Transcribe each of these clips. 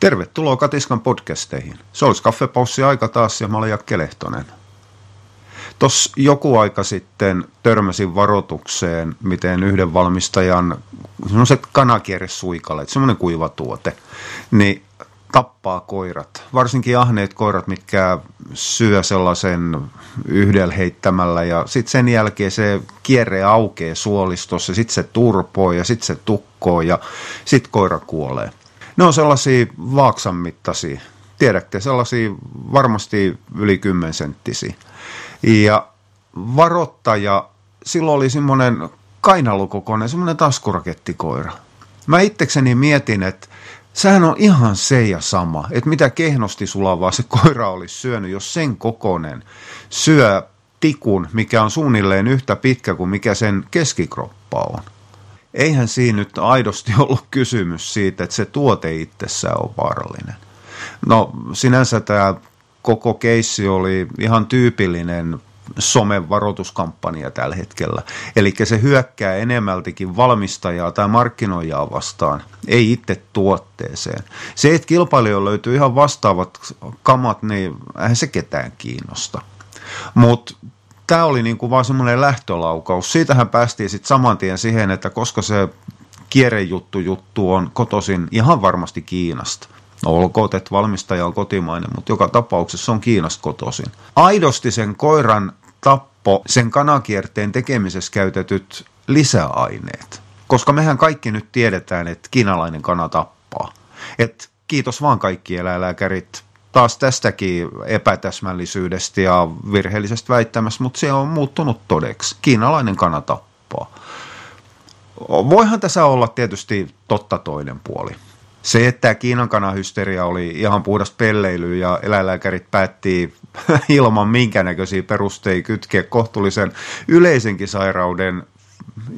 Tervetuloa Katiskan podcasteihin. Se olisi kaffepaussi aika taas ja mä olen Jakke Lehtonen. Tuossa joku aika sitten törmäsin varoitukseen, miten yhden valmistajan semmoiset kanakierresuikaleet, semmoinen kuiva tuote, niin tappaa koirat. Varsinkin ahneet koirat, mitkä syö sellaisen yhdellä heittämällä ja sitten sen jälkeen se kierre aukeaa suolistossa, sitten se turpoo ja sitten se tukkoo ja sitten koira kuolee. Ne on sellaisia vaaksan mittaisia, tiedätte, sellaisia varmasti yli 10 senttisiä. Ja varottaja, silloin oli semmoinen kainalukokoinen, semmoinen taskurakettikoira. Mä itsekseni mietin, että sehän on ihan se ja sama, että mitä kehnosti sulavaa se koira olisi syönyt, jos sen kokonen syö tikun, mikä on suunnilleen yhtä pitkä kuin mikä sen keskikroppa on. Eihän siinä nyt aidosti ollut kysymys siitä, että se tuote itsessään on vaarallinen. No sinänsä tämä koko keissi oli ihan tyypillinen somen varoituskampanja tällä hetkellä. Eli se hyökkää enemmältikin valmistajaa tai markkinoijaa vastaan, ei itse tuotteeseen. Se, että kilpailijoilla löytyy ihan vastaavat kamat, niin eihän se ketään kiinnosta. Mutta tämä oli niinku vaan semmoinen lähtölaukaus. Siitähän päästiin sitten saman tien siihen, että koska se kierrejuttu juttu on kotosin ihan varmasti Kiinasta. No olkoon, että valmistaja on kotimainen, mutta joka tapauksessa on Kiinasta kotoisin. Aidosti sen koiran tappo, sen kanakierteen tekemisessä käytetyt lisäaineet. Koska mehän kaikki nyt tiedetään, että kiinalainen kana tappaa. Et kiitos vaan kaikki eläinlääkärit taas tästäkin epätäsmällisyydestä ja virheellisestä väittämästä, mutta se on muuttunut todeksi. Kiinalainen kana tappaa. Voihan tässä olla tietysti totta toinen puoli. Se, että Kiinan kanahysteria oli ihan puhdas pelleily ja eläinlääkärit päätti ilman minkäännäköisiä perusteita kytkeä kohtuullisen yleisenkin sairauden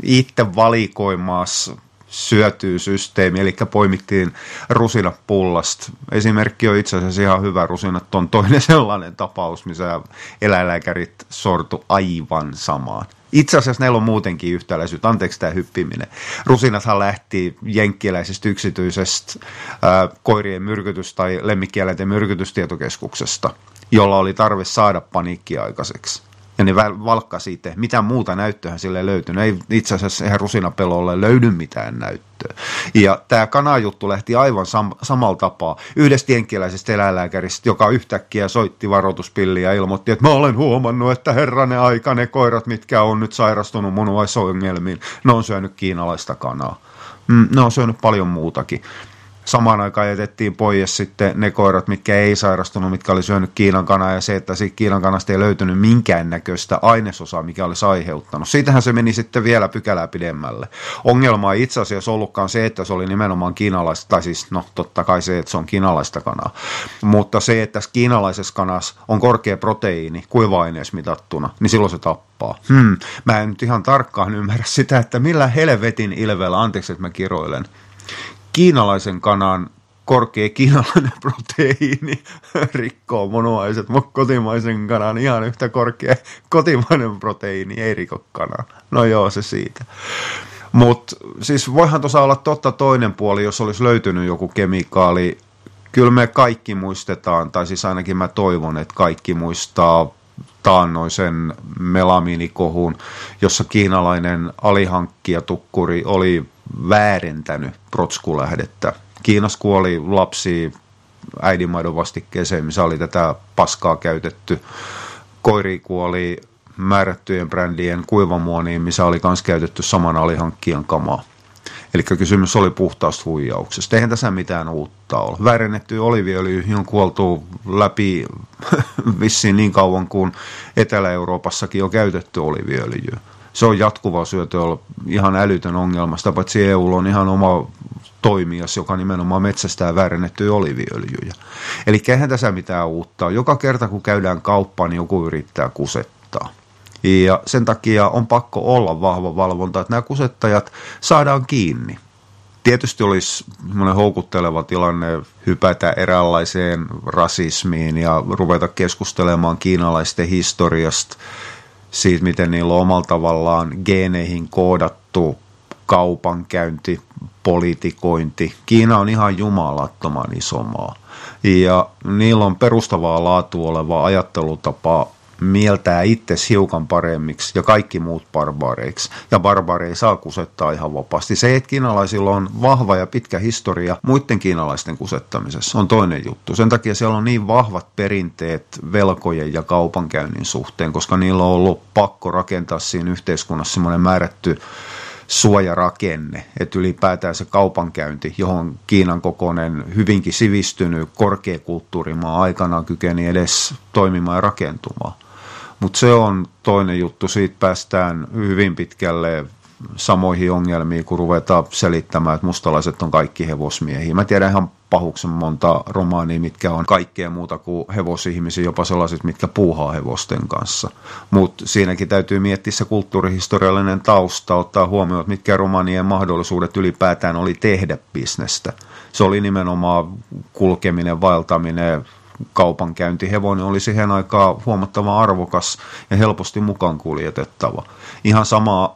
itse valikoimaassa syötyy systeemi, eli poimittiin rusinat pullasta. Esimerkki on itse asiassa ihan hyvä. Rusinat on toinen sellainen tapaus, missä eläinlääkärit sortu aivan samaan. Itse asiassa näillä on muutenkin yhtäläisyyttä. Anteeksi tämä hyppiminen. Rusinathan lähti jenkkiläisestä yksityisestä ää, koirien myrkytys- tai lemmikkieläinten myrkytystietokeskuksesta, jolla oli tarve saada paniikki aikaiseksi ja ne valkka siitä. Mitä muuta näyttöä sille löytyy. No ei itse asiassa ihan rusinapelolle löydy mitään näyttöä. Ja tämä kanajuttu lähti aivan sam- samalla tapaa yhdestä jenkkiläisestä eläinlääkäristä, joka yhtäkkiä soitti varoituspilliä ja ilmoitti, että mä olen huomannut, että herranen aika ne koirat, mitkä on nyt sairastunut munuaisongelmiin, ne on syönyt kiinalaista kanaa. Mm, ne on syönyt paljon muutakin samaan aikaan jätettiin pois sitten ne koirat, mitkä ei sairastunut, mitkä oli syönyt Kiinan kanaa ja se, että siitä Kiinan kanasta ei löytynyt minkäännäköistä ainesosaa, mikä olisi aiheuttanut. Siitähän se meni sitten vielä pykälää pidemmälle. Ongelma ei itse asiassa ollutkaan se, että se oli nimenomaan kiinalaista, tai siis no totta kai se, että se on kiinalaista kanaa, mutta se, että kiinalaisessa kanassa on korkea proteiini kuiva-aineessa mitattuna, niin silloin se tappaa. Hmm. Mä en nyt ihan tarkkaan ymmärrä sitä, että millä helvetin ilveellä, anteeksi, että mä kiroilen, kiinalaisen kanan korkea kiinalainen proteiini rikkoo monuaiset, mutta kotimaisen kanan ihan yhtä korkea kotimainen proteiini ei riko kanaa. No joo, se siitä. Mutta siis voihan tuossa olla totta toinen puoli, jos olisi löytynyt joku kemikaali. Kyllä me kaikki muistetaan, tai siis ainakin mä toivon, että kaikki muistaa taannoisen melamiinikohun, jossa kiinalainen alihankkija tukkuri oli väärentänyt protskulähdettä. Kiinassa kuoli lapsi äidinmaidon vastikkeeseen, missä oli tätä paskaa käytetty. Koiri kuoli määrättyjen brändien kuivamuoniin, missä oli myös käytetty saman alihankkijan kamaa. Eli kysymys oli puhtaasta huijauksesta. Eihän tässä mitään uutta ole. Väärennetty oliviöljy on kuoltu läpi vissiin niin kauan kuin Etelä-Euroopassakin on käytetty oliviöljyä se on jatkuva on ihan älytön ongelma. Sitä paitsi EU on ihan oma toimijas, joka nimenomaan metsästää väärennettyjä oliviöljyjä. Eli eihän tässä mitään uutta Joka kerta kun käydään kauppaan, niin joku yrittää kusettaa. Ja sen takia on pakko olla vahva valvonta, että nämä kusettajat saadaan kiinni. Tietysti olisi houkutteleva tilanne hypätä eräänlaiseen rasismiin ja ruveta keskustelemaan kiinalaisten historiasta siitä, miten niillä on omalla tavallaan geeneihin koodattu kaupankäynti, politikointi. Kiina on ihan jumalattoman iso maa. Ja niillä on perustavaa laatua oleva ajattelutapa mieltää itse hiukan paremmiksi ja kaikki muut barbaareiksi. Ja barbaareja saa kusettaa ihan vapaasti. Se, että kiinalaisilla on vahva ja pitkä historia muiden kiinalaisten kusettamisessa, on toinen juttu. Sen takia siellä on niin vahvat perinteet velkojen ja kaupankäynnin suhteen, koska niillä on ollut pakko rakentaa siinä yhteiskunnassa semmoinen määrätty suojarakenne, että ylipäätään se kaupankäynti, johon Kiinan kokoinen hyvinkin sivistynyt korkeakulttuurimaa aikanaan kykeni edes toimimaan ja rakentumaan. Mutta se on toinen juttu, siitä päästään hyvin pitkälle samoihin ongelmiin, kun ruvetaan selittämään, että mustalaiset on kaikki hevosmiehiä. Mä tiedän ihan pahuksen monta romaania, mitkä on kaikkea muuta kuin hevosihmisiä, jopa sellaiset, mitkä puuhaa hevosten kanssa. Mutta siinäkin täytyy miettiä se kulttuurihistoriallinen tausta, ottaa huomioon, että mitkä romanien mahdollisuudet ylipäätään oli tehdä bisnestä. Se oli nimenomaan kulkeminen, vaeltaminen, kaupankäynti. Hevonen oli siihen aikaan huomattavan arvokas ja helposti mukaan kuljetettava. Ihan sama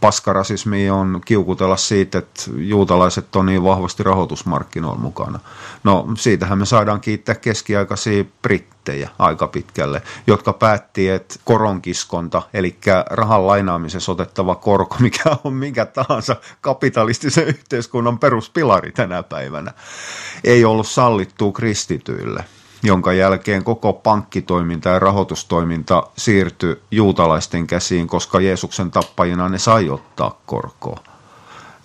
paskarasismi on kiukutella siitä, että juutalaiset on niin vahvasti rahoitusmarkkinoilla mukana. No siitähän me saadaan kiittää keskiaikaisia brittejä aika pitkälle, jotka päätti, että koronkiskonta, eli rahan lainaamisessa otettava korko, mikä on mikä tahansa kapitalistisen yhteiskunnan peruspilari tänä päivänä, ei ollut sallittu kristityille jonka jälkeen koko pankkitoiminta ja rahoitustoiminta siirtyi juutalaisten käsiin, koska Jeesuksen tappajina ne sai ottaa korkoa.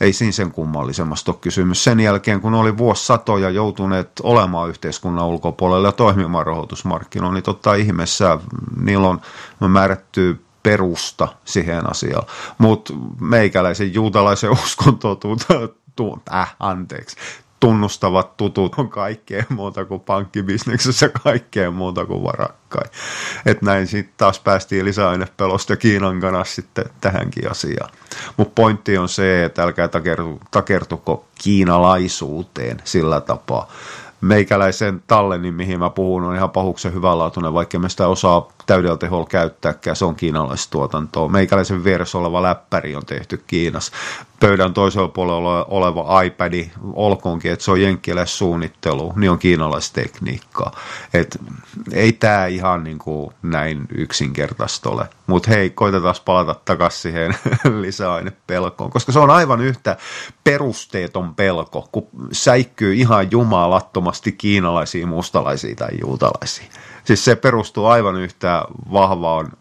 Ei siinä sen kummallisemmasta ole kysymys. Sen jälkeen, kun oli vuosisatoja joutuneet olemaan yhteiskunnan ulkopuolella ja toimimaan rahoitusmarkkinoilla, niin totta ihmeessä niillä on määrätty perusta siihen asiaan. Mutta meikäläisen juutalaisen uskontoon äh, anteeksi, tunnustavat tutut on kaikkea muuta kuin pankkibisneksessä, kaikkea muuta kuin varakkain. Et näin sitten taas päästiin lisäainepelosta Kiinan kanssa sitten tähänkin asiaan. Mutta pointti on se, että älkää takertu, takertuko kiinalaisuuteen sillä tapaa. Meikäläisen tallenin, mihin mä puhun, on ihan pahuksen hyvänlaatuinen, vaikka me sitä osaa täydellä teholla käyttääkään, se on kiinalaistuotantoa. Meikäläisen vieressä oleva läppäri on tehty Kiinassa pöydän toisella puolella oleva iPad, olkoonkin, että se on jenkkiläis suunnittelu, niin on kiinalaistekniikkaa. Et ei tämä ihan niin kuin näin yksinkertaista ole. Mutta hei, koitetaan palata takaisin siihen lisäainepelkoon, koska se on aivan yhtä perusteeton pelko, kun säikkyy ihan jumalattomasti kiinalaisiin, mustalaisiin tai juutalaisiin. Siis se perustuu aivan yhtä vahvaan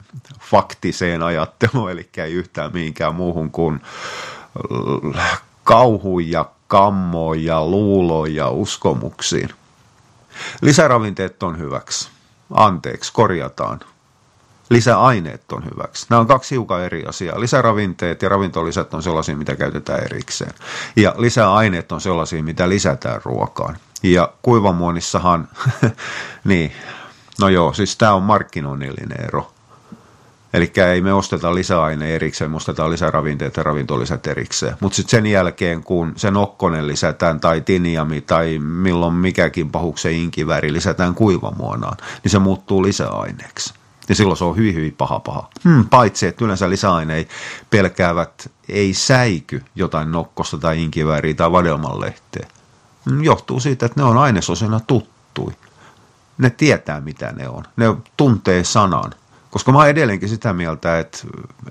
faktiseen ajatteluun, eli ei yhtään mihinkään muuhun kuin kauhuja, kammoja, luuloja, uskomuksiin. Lisäravinteet on hyväksi. Anteeksi, korjataan. Lisäaineet on hyväksi. Nämä on kaksi hiukan eri asiaa. Lisäravinteet ja ravintolisät on sellaisia, mitä käytetään erikseen. Ja lisäaineet on sellaisia, mitä lisätään ruokaan. Ja kuivamuonissahan, niin, no joo, siis tämä on markkinoinnillinen ero. Eli ei me osteta lisäaine erikseen, me ostetaan lisäravinteet ja ravintolisät erikseen. Mutta sitten sen jälkeen, kun se nokkonen lisätään tai tiniami tai milloin mikäkin pahuksen inkiväri lisätään kuivamuonaan, niin se muuttuu lisäaineeksi. Ja silloin se on hyvin, hyvin paha paha. Hmm, paitsi, että yleensä lisäaineet pelkäävät ei säiky jotain nokkosta tai inkivääriä tai vadelmanlehteä. Hmm, johtuu siitä, että ne on ainesosina tuttui. Ne tietää, mitä ne on. Ne tuntee sanan. Koska mä oon edelleenkin sitä mieltä, että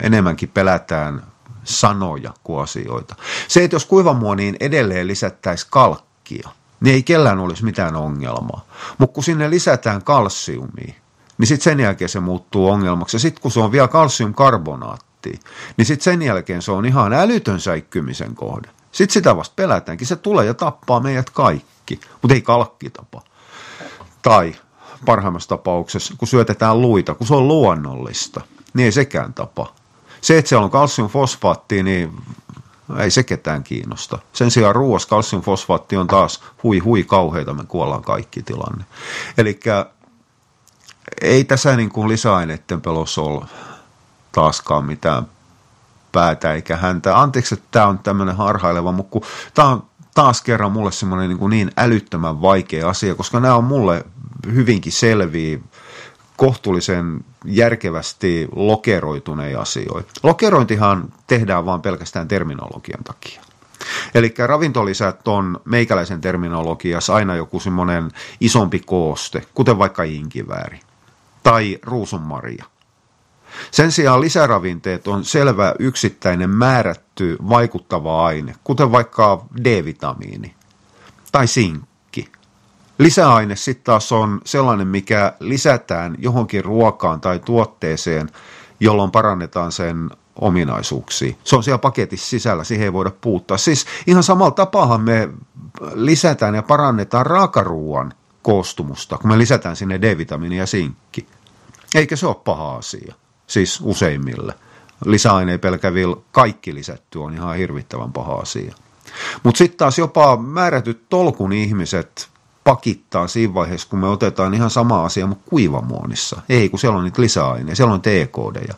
enemmänkin pelätään sanoja kuin asioita. Se, että jos kuivamuoniin edelleen lisättäisiin kalkkia, niin ei kellään olisi mitään ongelmaa. Mutta kun sinne lisätään kalsiumia, niin sitten sen jälkeen se muuttuu ongelmaksi. Ja sitten kun se on vielä kalsiumkarbonaatti, niin sitten sen jälkeen se on ihan älytön säikkymisen kohde. Sitten sitä vasta pelätäänkin. Se tulee ja tappaa meidät kaikki, mutta ei kalkki tapa. Tai parhaimmassa tapauksessa, kun syötetään luita, kun se on luonnollista, niin ei sekään tapa. Se, että siellä on kalsiumfosfaatti, niin ei se ketään kiinnosta. Sen sijaan ruoassa kalsiumfosfaatti on taas hui hui kauheita, me kuollaan kaikki tilanne. Eli ei tässä niin kuin lisäaineiden pelossa ole taaskaan mitään päätä eikä häntä. Anteeksi, että tämä on tämmöinen harhaileva, mutta kun tämä on taas kerran mulle semmoinen niin, niin älyttömän vaikea asia, koska nämä on mulle hyvinkin selviä kohtuullisen järkevästi lokeroituneja asioita. Lokerointihan tehdään vain pelkästään terminologian takia. Eli ravintolisät on meikäläisen terminologiassa aina joku semmoinen isompi kooste, kuten vaikka inkivääri tai ruusunmaria. Sen sijaan lisäravinteet on selvä yksittäinen määrätty vaikuttava aine, kuten vaikka D-vitamiini tai sinkki. Lisäaine sitten taas on sellainen, mikä lisätään johonkin ruokaan tai tuotteeseen, jolloin parannetaan sen ominaisuuksia. Se on siellä paketissa sisällä, siihen ei voida puuttaa. Siis ihan samalla tapaahan me lisätään ja parannetaan raakaruuan koostumusta, kun me lisätään sinne D-vitamiini ja sinkki. Eikä se ole paha asia, siis useimmille. Lisäaineen pelkävillä kaikki lisätty on ihan hirvittävän paha asia. Mutta sitten taas jopa määrätyt tolkun ihmiset pakittaa siinä vaiheessa, kun me otetaan ihan sama asia, mutta kuivamuonissa. Ei, kun siellä on niitä lisäaineita, siellä on TKD.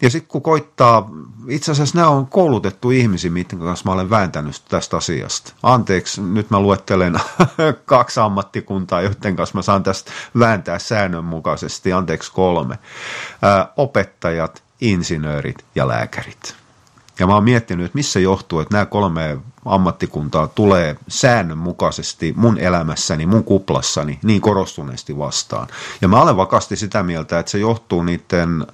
Ja sitten kun koittaa, itse asiassa nämä on koulutettu ihmisiä, miten kanssa mä olen vääntänyt tästä asiasta. Anteeksi, nyt mä luettelen kaksi ammattikuntaa, joiden kanssa mä saan tästä vääntää säännönmukaisesti. Anteeksi kolme. Ää, opettajat, insinöörit ja lääkärit. Ja mä oon miettinyt, että missä johtuu, että nämä kolme ammattikuntaa tulee säännönmukaisesti mun elämässäni, mun kuplassani niin korostuneesti vastaan. Ja mä olen vakaasti sitä mieltä, että se johtuu niiden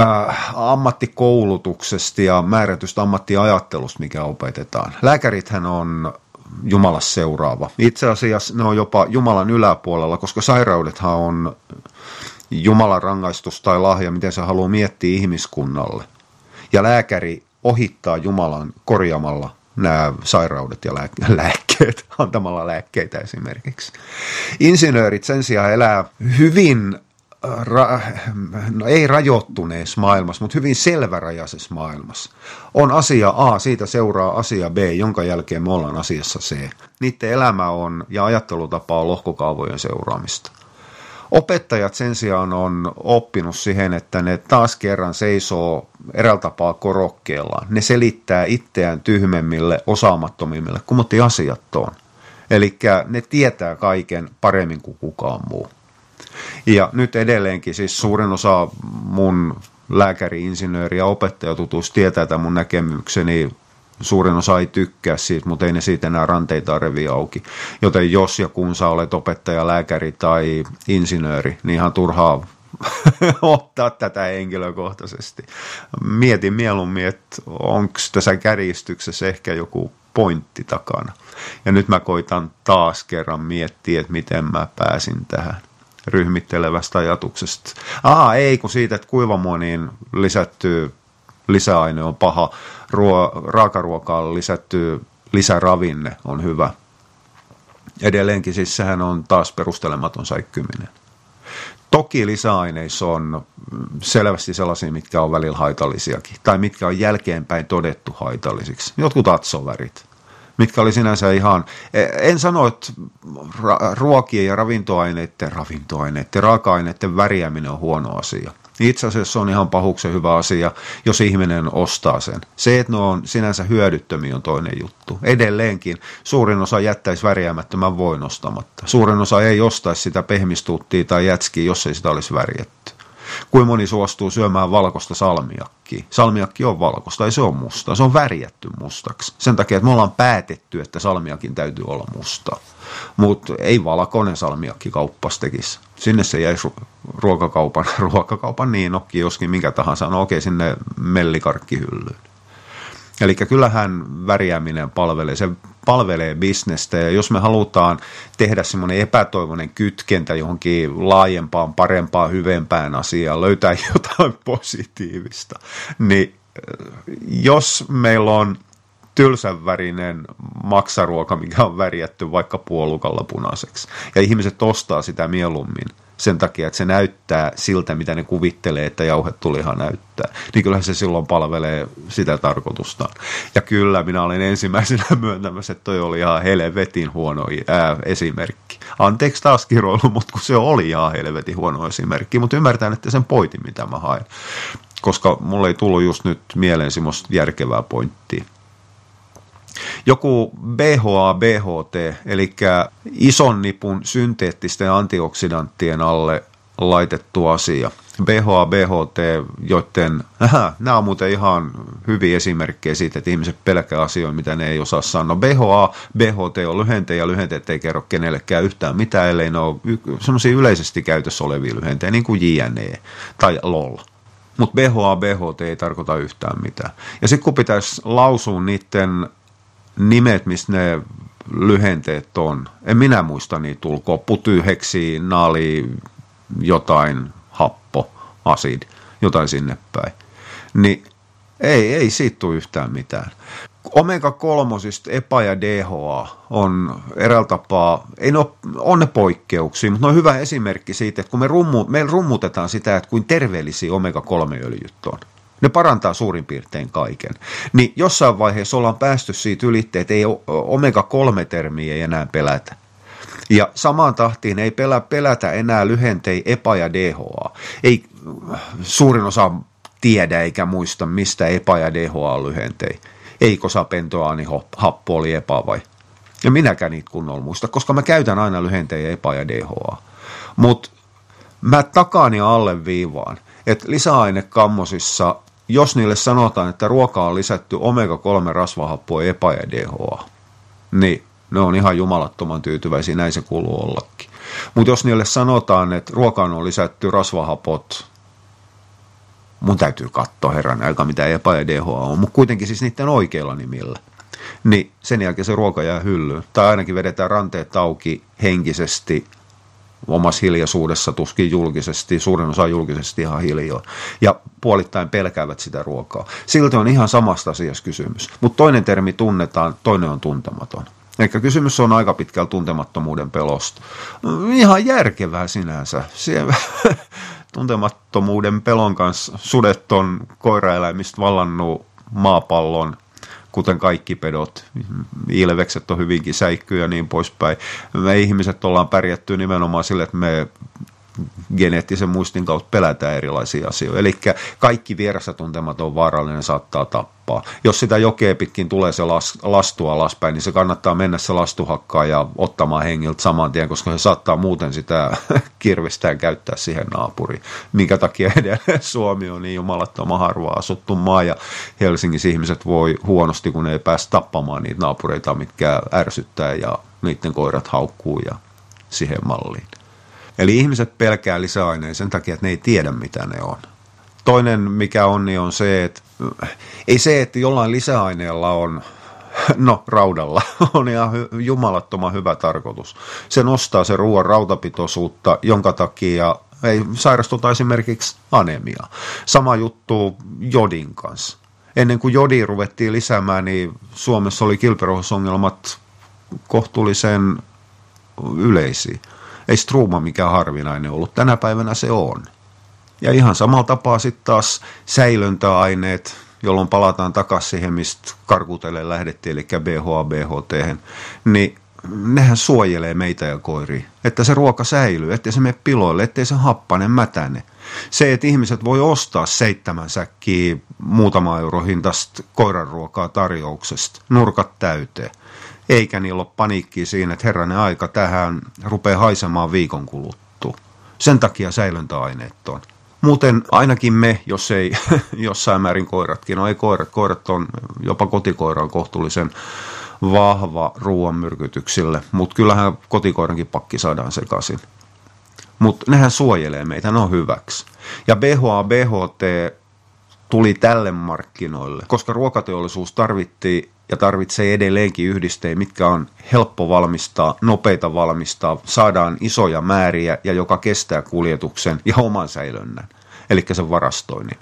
äh, ammattikoulutuksesta ja määrätystä ammattiajattelusta, mikä opetetaan. Lääkärithän on Jumalas seuraava. Itse asiassa ne on jopa Jumalan yläpuolella, koska sairaudethan on Jumalan rangaistus tai lahja, miten se haluaa miettiä ihmiskunnalle. Ja lääkäri ohittaa Jumalan korjaamalla nämä sairaudet ja lääkkeet, antamalla lääkkeitä esimerkiksi. Insinöörit sen sijaan elää hyvin ra, no ei rajoittuneessa maailmassa, mutta hyvin selvärajaisessa maailmassa. On asia A, siitä seuraa asia B, jonka jälkeen me ollaan asiassa C. Niiden elämä on ja ajattelutapa on lohkokaavojen seuraamista. Opettajat sen sijaan on oppinut siihen, että ne taas kerran seisoo eräältä tapaa korokkeellaan. Ne selittää itseään tyhmemmille, osaamattomimmille, kun asiat on. Eli ne tietää kaiken paremmin kuin kukaan muu. Ja nyt edelleenkin siis suurin osa mun lääkäri, insinööri ja opettajatutuus tietää tämän mun näkemykseni suurin osa ei tykkää siitä, mutta ei ne siitä enää ranteita revi auki. Joten jos ja kun sä olet opettaja, lääkäri tai insinööri, niin ihan turhaa ottaa tätä henkilökohtaisesti. Mietin mieluummin, että onko tässä kärjistyksessä ehkä joku pointti takana. Ja nyt mä koitan taas kerran miettiä, että miten mä pääsin tähän ryhmittelevästä ajatuksesta. Aa, ei, kun siitä, että kuivamuoniin lisätty lisäaine on paha, ruo, raakaruokaan lisätty lisäravinne on hyvä. Edelleenkin siis sehän on taas perustelematon säikkyminen. Toki lisäaineissa on selvästi sellaisia, mitkä on välillä haitallisiakin, tai mitkä on jälkeenpäin todettu haitallisiksi. Jotkut atsovärit, mitkä oli sinänsä ihan, e, en sano, että ruokien ja ravintoaineiden, ravintoaineiden, raaka-aineiden värjääminen on huono asia. Itse asiassa on ihan pahuksen hyvä asia, jos ihminen ostaa sen. Se, että ne on sinänsä hyödyttömiä, on toinen juttu. Edelleenkin suurin osa jättäisi värjäämättömän voin ostamatta. Suurin osa ei ostaisi sitä pehmistuuttia tai jätskiä, jos ei sitä olisi värjätty. Kuin moni suostuu syömään valkoista salmiakkia. Salmiakki on valkoista, ei se on musta. Se on värjätty mustaksi. Sen takia, että me ollaan päätetty, että salmiakin täytyy olla musta. Mutta ei valkoinen salmiakki kauppas tekisi. Sinne se jäisi ruokakaupan, ruokakaupan niin nokki, joskin minkä tahansa. No okei, sinne mellikarkkihyllyyn. Eli kyllähän värjääminen palvelee, se palvelee bisnestä ja jos me halutaan tehdä semmoinen epätoivoinen kytkentä johonkin laajempaan, parempaan, hyvempään asiaan, löytää jotain positiivista, niin äh, jos meillä on tylsänvärinen maksaruoka, mikä on värjätty vaikka puolukalla punaiseksi, ja ihmiset ostaa sitä mieluummin – sen takia, että se näyttää siltä, mitä ne kuvittelee, että jauhetulihan näyttää. Niin kyllähän se silloin palvelee sitä tarkoitusta. Ja kyllä, minä olin ensimmäisenä myöntämässä, että toi oli ihan helvetin huono ää, esimerkki. Anteeksi taas kiroilu, mutta kun se oli ihan helvetin huono esimerkki. Mutta ymmärtän, että sen pointin, mitä mä haen. Koska mulle ei tullut just nyt mieleen semmoista järkevää pointtia joku BHA, BHT, eli ison nipun synteettisten antioksidanttien alle laitettu asia. BHA, BHT, joiden, aha, nämä on muuten ihan hyviä esimerkkejä siitä, että ihmiset pelkää asioita, mitä ne ei osaa sanoa. BHA, BHT on lyhente ja lyhenteet ei kerro kenellekään yhtään mitään, ellei ne ole semmoisia yleisesti käytössä olevia lyhentejä, niin kuin JNE tai LOL. Mutta BHA, BHT ei tarkoita yhtään mitään. Ja sitten kun pitäisi lausua niiden nimet, mistä ne lyhenteet on, en minä muista niitä ulkoa, puty, heksi, naali, jotain, happo, asid, jotain sinne päin. Niin ei, ei siitä tule yhtään mitään. Omega-3, EPA ja DHA on eräällä tapaa, ei ne ole, on ne poikkeuksia, mutta ne on hyvä esimerkki siitä, että kun me, rummu, me rummutetaan sitä, että kuin terveellisiä omega-3-öljyt on. Ne parantaa suurin piirtein kaiken. Niin jossain vaiheessa ollaan päästy siitä ylitteen, että ei omega-3-termiä ei enää pelätä. Ja samaan tahtiin ei pelä, pelätä enää lyhentei EPA ja DHA. Ei suurin osa tiedä eikä muista, mistä EPA ja DHA on lyhentei. Eikö saa pentoaani happo oli EPA vai? Ja minäkään niitä kunnolla muista, koska mä käytän aina lyhentejä EPA ja DHA. Mutta mä takaan ja alleviivaan, että lisäainekammosissa, jos niille sanotaan, että ruoka on lisätty omega-3 rasvahappoa EPA ja DHA, niin ne on ihan jumalattoman tyytyväisiä, näin se kuuluu ollakin. Mutta jos niille sanotaan, että ruokaan on lisätty rasvahapot, mun täytyy katsoa herran aika mitä EPA ja DHA on, mutta kuitenkin siis niiden oikeilla nimillä. Niin sen jälkeen se ruoka jää hyllyyn. Tai ainakin vedetään ranteet auki henkisesti, omassa hiljaisuudessa, tuskin julkisesti, suurin osa julkisesti ihan hiljaa. Ja puolittain pelkäävät sitä ruokaa. Silti on ihan samasta asiasta kysymys. Mutta toinen termi tunnetaan, toinen on tuntematon. Eli kysymys on aika pitkällä tuntemattomuuden pelosta. Ihan järkevää sinänsä. Siellä tuntemattomuuden pelon kanssa sudet on koiraeläimistä vallannut maapallon, kuten kaikki pedot. Ilvekset on hyvinkin säikkyjä ja niin poispäin. Me ihmiset ollaan pärjätty nimenomaan sille, että me geneettisen muistin kautta pelätään erilaisia asioita. Eli kaikki vieressä tuntematon vaarallinen saattaa tappaa. Jos sitä jokea pitkin tulee se las, lastu alaspäin, niin se kannattaa mennä se lastuhakkaa ja ottamaan hengiltä saman tien, koska se saattaa muuten sitä kirvestään käyttää siihen naapuriin. Minkä takia edelleen Suomi on niin jumalattoman harvaa asuttu maa ja Helsingissä ihmiset voi huonosti, kun ei pääse tappamaan niitä naapureita, mitkä ärsyttää ja niiden koirat haukkuu ja siihen malliin. Eli ihmiset pelkää lisäaineja sen takia, että ne ei tiedä, mitä ne on. Toinen, mikä on, niin on se, että ei se, että jollain lisäaineella on no raudalla on ihan jumalattoman hyvä tarkoitus. Se nostaa se ruoan rautapitoisuutta, jonka takia ei sairastuta esimerkiksi anemia. Sama juttu jodin kanssa. Ennen kuin jodi ruvettiin lisäämään, niin Suomessa oli kilperohosongelmat kohtuullisen yleisiä. Ei struuma mikään harvinainen ollut. Tänä päivänä se on. Ja ihan samalla tapaa sitten taas säilöntäaineet, jolloin palataan takaisin siihen, mistä karkutelle lähdettiin, eli BHA, BHT, niin nehän suojelee meitä ja koiria. Että se ruoka säilyy, ettei se mene piloille, ettei se happane mätäne. Se, että ihmiset voi ostaa seitsemän säkkiä muutama euro hintasta koiran ruokaa tarjouksesta, nurkat täyteen – eikä niillä ole paniikki siinä, että herranen aika tähän rupeaa haisemaan viikon kuluttua. Sen takia säilöntäaineet on. Muuten ainakin me, jos ei jossain määrin koiratkin, no ei koirat, koirat on, jopa kotikoira on kohtuullisen vahva ruoan myrkytyksille, mutta kyllähän kotikoirankin pakki saadaan sekaisin. Mutta nehän suojelee meitä, ne on hyväksi. Ja BHA, BHT tuli tälle markkinoille, koska ruokateollisuus tarvitti ja tarvitsee edelleenkin yhdisteitä, mitkä on helppo valmistaa, nopeita valmistaa, saadaan isoja määriä ja joka kestää kuljetuksen ja oman säilönnän, eli sen varastoinnin.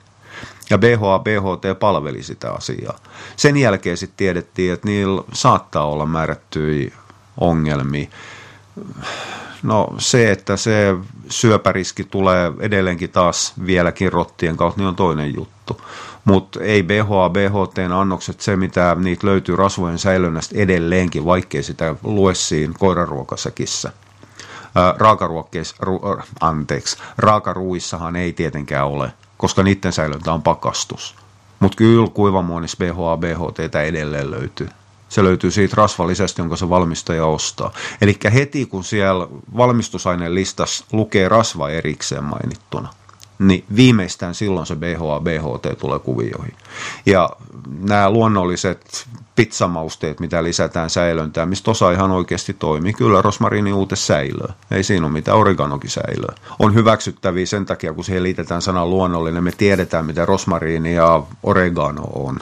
Ja BHA, BHT palveli sitä asiaa. Sen jälkeen sitten tiedettiin, että niillä saattaa olla määrättyjä ongelmia. No se, että se syöpäriski tulee edelleenkin taas vieläkin rottien kautta, niin on toinen juttu mutta ei BHA, BHT-annokset, se mitä niitä löytyy rasvojen säilönnästä edelleenkin, vaikkei sitä lue siinä koiraruokasäkissä. Raakaruokkeissa, ru, anteeksi, raakaruissahan ei tietenkään ole, koska niiden säilöntä on pakastus. Mutta kyllä kuivamuonissa BHA, BHT edelleen löytyy. Se löytyy siitä rasvalisästä, jonka se valmistaja ostaa. Eli heti kun siellä valmistusaineen listassa lukee rasva erikseen mainittuna, niin viimeistään silloin se BHA, BHT tulee kuvioihin. Ja nämä luonnolliset pizzamausteet, mitä lisätään säilöntään, mistä osa ihan oikeasti toimii. Kyllä rosmariini uute säilöä. Ei siinä ole mitään, oreganokin säilöä. On hyväksyttäviä sen takia, kun siihen liitetään sana luonnollinen, me tiedetään, mitä rosmariini ja oregano on.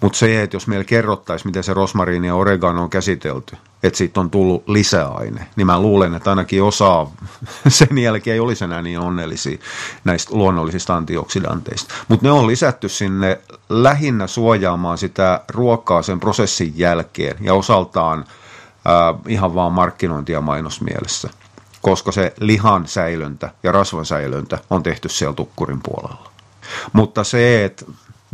Mutta se, että jos meillä kerrottaisiin, miten se rosmariini ja oregano on käsitelty, että siitä on tullut lisäaine, niin mä luulen, että ainakin osa sen jälkeen ei olisi enää niin onnellisia näistä luonnollisista antioksidanteista. Mutta ne on lisätty sinne lähinnä suojaamaan sitä ruokaa sen prosessin jälkeen ja osaltaan äh, ihan vaan markkinointi- ja mainosmielessä koska se lihan säilöntä ja rasvan säilöntä on tehty siellä tukkurin puolella. Mutta se, että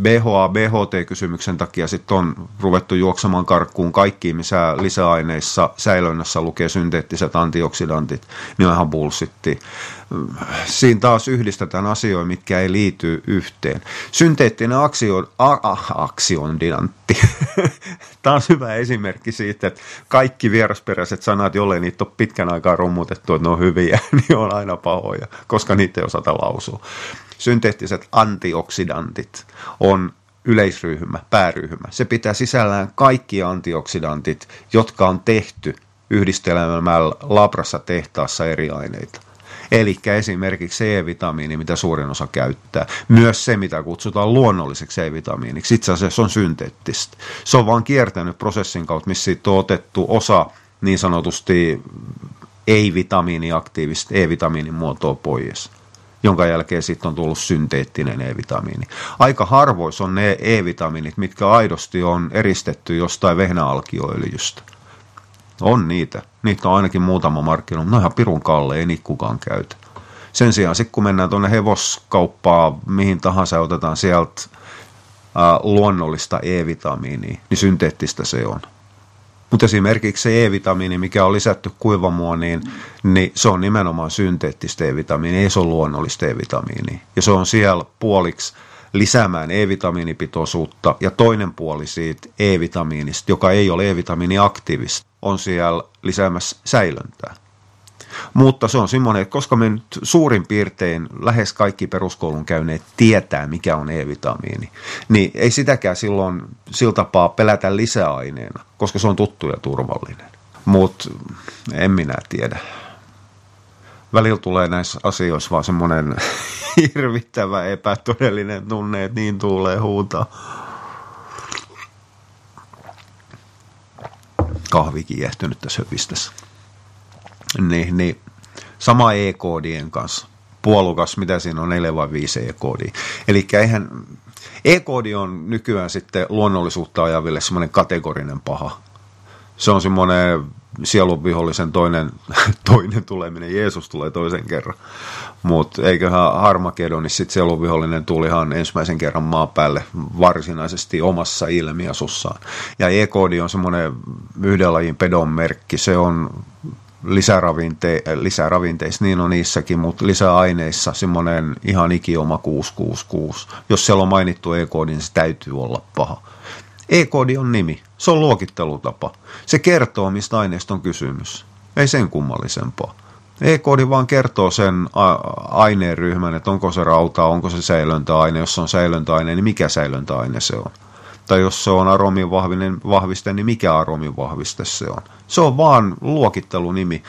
BHA, BHT-kysymyksen takia sitten on ruvettu juoksemaan karkkuun kaikkiin, missä lisäaineissa säilönnässä lukee synteettiset antioksidantit, niin on ihan bullshitti. Siinä taas yhdistetään asioita, mitkä ei liity yhteen. Synteettinen aksio, a, a, aksiondidantti. Tämä on hyvä esimerkki siitä, että kaikki vierasperäiset sanat, jollei niitä ole pitkän aikaa rummutettu, että ne on hyviä, niin on aina pahoja, koska niitä ei osata lausua synteettiset antioksidantit on yleisryhmä, pääryhmä. Se pitää sisällään kaikki antioksidantit, jotka on tehty yhdistelemällä labrassa tehtaassa eri aineita. Eli esimerkiksi C-vitamiini, mitä suurin osa käyttää. Myös se, mitä kutsutaan luonnolliseksi C-vitamiiniksi. Itse asiassa on synteettistä. Se on vaan kiertänyt prosessin kautta, missä siitä on otettu osa niin sanotusti ei-vitamiiniaktiivista E-vitamiinin muotoa pois jonka jälkeen sitten on tullut synteettinen E-vitamiini. Aika harvoissa on ne E-vitamiinit, mitkä aidosti on eristetty jostain vehnäalkioöljystä. On niitä. Niitä on ainakin muutama markkinoilla. No ihan pirun kalle, ei niitä kukaan käytä. Sen sijaan sitten kun mennään tuonne hevoskauppaan, mihin tahansa otetaan sieltä luonnollista E-vitamiinia, niin synteettistä se on. Mutta esimerkiksi se E-vitamiini, mikä on lisätty kuivamuoniin, niin se on nimenomaan synteettistä E-vitamiinia, ei se ole luonnollista E-vitamiinia. Ja se on siellä puoliksi lisäämään E-vitamiinipitoisuutta ja toinen puoli siitä E-vitamiinista, joka ei ole E-vitamiiniaktiivista, on siellä lisäämässä säilöntää. Mutta se on semmoinen, että koska me nyt suurin piirtein lähes kaikki peruskoulun käyneet tietää, mikä on E-vitamiini, niin ei sitäkään silloin sillä tapaa pelätä lisäaineena, koska se on tuttu ja turvallinen. Mutta en minä tiedä. Välillä tulee näissä asioissa vaan semmoinen hirvittävä epätodellinen tunne, että niin tulee huutaa. Kahvikin jähtynyt tässä höpistössä niin, niin sama E-koodien kanssa. Puolukas, mitä siinä on, 4 vai 5 E-koodia. Eli eihän, E-koodi on nykyään sitten luonnollisuutta ajaville semmoinen kategorinen paha. Se on semmoinen sielunvihollisen toinen, toinen tuleminen. Jeesus tulee toisen kerran. Mutta eiköhän Harmageddonissa sitten sielunvihollinen tulihan ensimmäisen kerran maan päälle varsinaisesti omassa ilmiasussaan. Ja E-koodi on semmoinen yhden lajin pedon merkki. Se on lisäravinte, lisäravinteissa, niin on niissäkin, mutta lisäaineissa semmoinen ihan ikioma 666. Jos siellä on mainittu E-koodi, niin se täytyy olla paha. E-koodi on nimi, se on luokittelutapa. Se kertoo, mistä aineesta on kysymys. Ei sen kummallisempaa. E-koodi vaan kertoo sen aineen ryhmän, että onko se rauta, onko se säilöntäaine, jos on säilöntäaine, niin mikä säilöntäaine se on tai jos se on aromin vahviste, niin mikä aromin vahviste se on. Se on vaan luokittelunimi.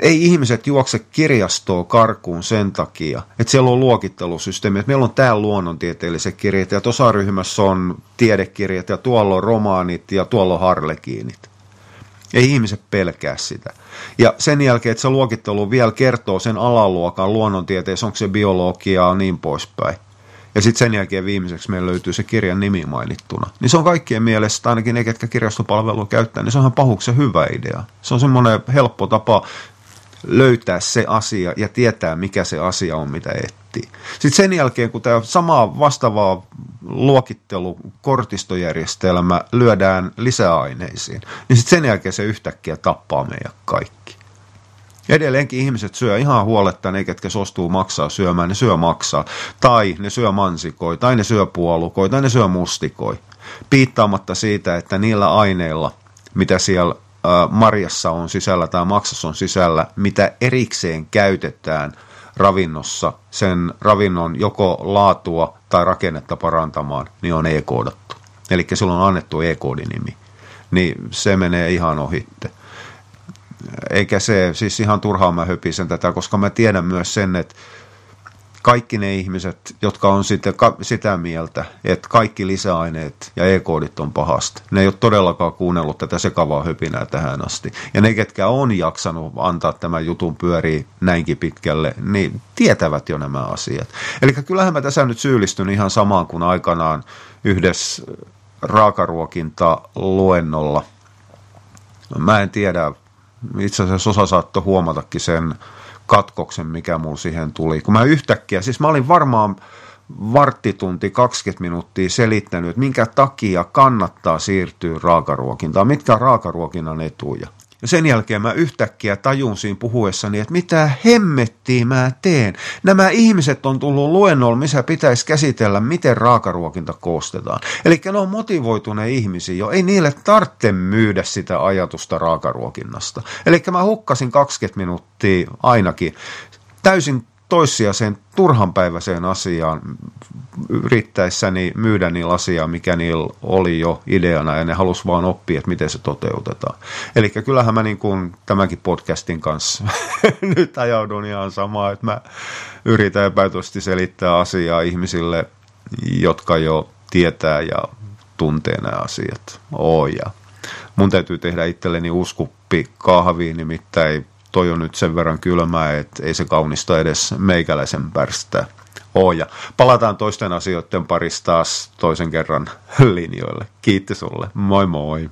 Ei ihmiset juokse kirjastoa karkuun sen takia, että siellä on luokittelusysteemi. Että meillä on täällä luonnontieteelliset kirjat ja tuossa ryhmässä on tiedekirjat ja tuolla on romaanit ja tuolla on harlekiinit. Ei ihmiset pelkää sitä. Ja sen jälkeen, että se luokittelu vielä kertoo sen alaluokan luonnontieteessä, onko se biologiaa ja niin poispäin ja sitten sen jälkeen viimeiseksi meillä löytyy se kirjan nimi mainittuna. Niin se on kaikkien mielestä, ainakin ne, ketkä kirjastopalvelua käyttää, niin se on ihan pahuksen hyvä idea. Se on semmoinen helppo tapa löytää se asia ja tietää, mikä se asia on, mitä etsii. Sitten sen jälkeen, kun tämä sama vastaava luokittelukortistojärjestelmä lyödään lisäaineisiin, niin sitten sen jälkeen se yhtäkkiä tappaa meidät kaikki. Edelleenkin ihmiset syö ihan huoletta, ne ketkä suostuu maksaa syömään, ne syö maksaa. Tai ne syö mansikoi, tai ne syö puolukoi, tai ne syö mustikoi. Piittaamatta siitä, että niillä aineilla, mitä siellä marjassa on sisällä tai maksassa on sisällä, mitä erikseen käytetään ravinnossa, sen ravinnon joko laatua tai rakennetta parantamaan, niin on e-koodattu. Eli silloin on annettu e-koodinimi. Niin se menee ihan ohitte eikä se, siis ihan turhaan mä höpisen tätä, koska mä tiedän myös sen, että kaikki ne ihmiset, jotka on sitten sitä mieltä, että kaikki lisäaineet ja e-koodit on pahasta, ne ei ole todellakaan kuunnellut tätä sekavaa höpinää tähän asti. Ja ne, ketkä on jaksanut antaa tämän jutun pyörii näinkin pitkälle, niin tietävät jo nämä asiat. Eli kyllähän mä tässä nyt syyllistyn ihan samaan kuin aikanaan yhdessä raakaruokinta luennolla. Mä en tiedä, itse asiassa osa saattoi huomatakin sen katkoksen, mikä mulla siihen tuli. Kun mä yhtäkkiä, siis mä olin varmaan varttitunti 20 minuuttia selittänyt, että minkä takia kannattaa siirtyä raakaruokintaan, mitkä on raakaruokinnan etuja. Ja sen jälkeen mä yhtäkkiä tajunsin puhuessani, että mitä hemmettiä mä teen. Nämä ihmiset on tullut luennolla, missä pitäisi käsitellä, miten raakaruokinta koostetaan. Eli ne on motivoituneet ihmisiä jo. Ei niille tarvitse myydä sitä ajatusta raakaruokinnasta. Eli mä hukkasin 20 minuuttia ainakin täysin toissijaiseen turhanpäiväiseen asiaan yrittäessäni myydä niillä asiaa, mikä niillä oli jo ideana ja ne halus vaan oppia, että miten se toteutetaan. Eli kyllähän mä niin kuin tämänkin podcastin kanssa nyt ajaudun ihan samaa, että mä yritän epätoisesti selittää asiaa ihmisille, jotka jo tietää ja tuntee nämä asiat. Oh, ja mun täytyy tehdä itselleni uskuppi kahviin, nimittäin toi on nyt sen verran kylmää, että ei se kaunista edes meikäläisen pärstää ole. Ja palataan toisten asioiden parissa taas toisen kerran linjoille. Kiitti sulle. Moi moi.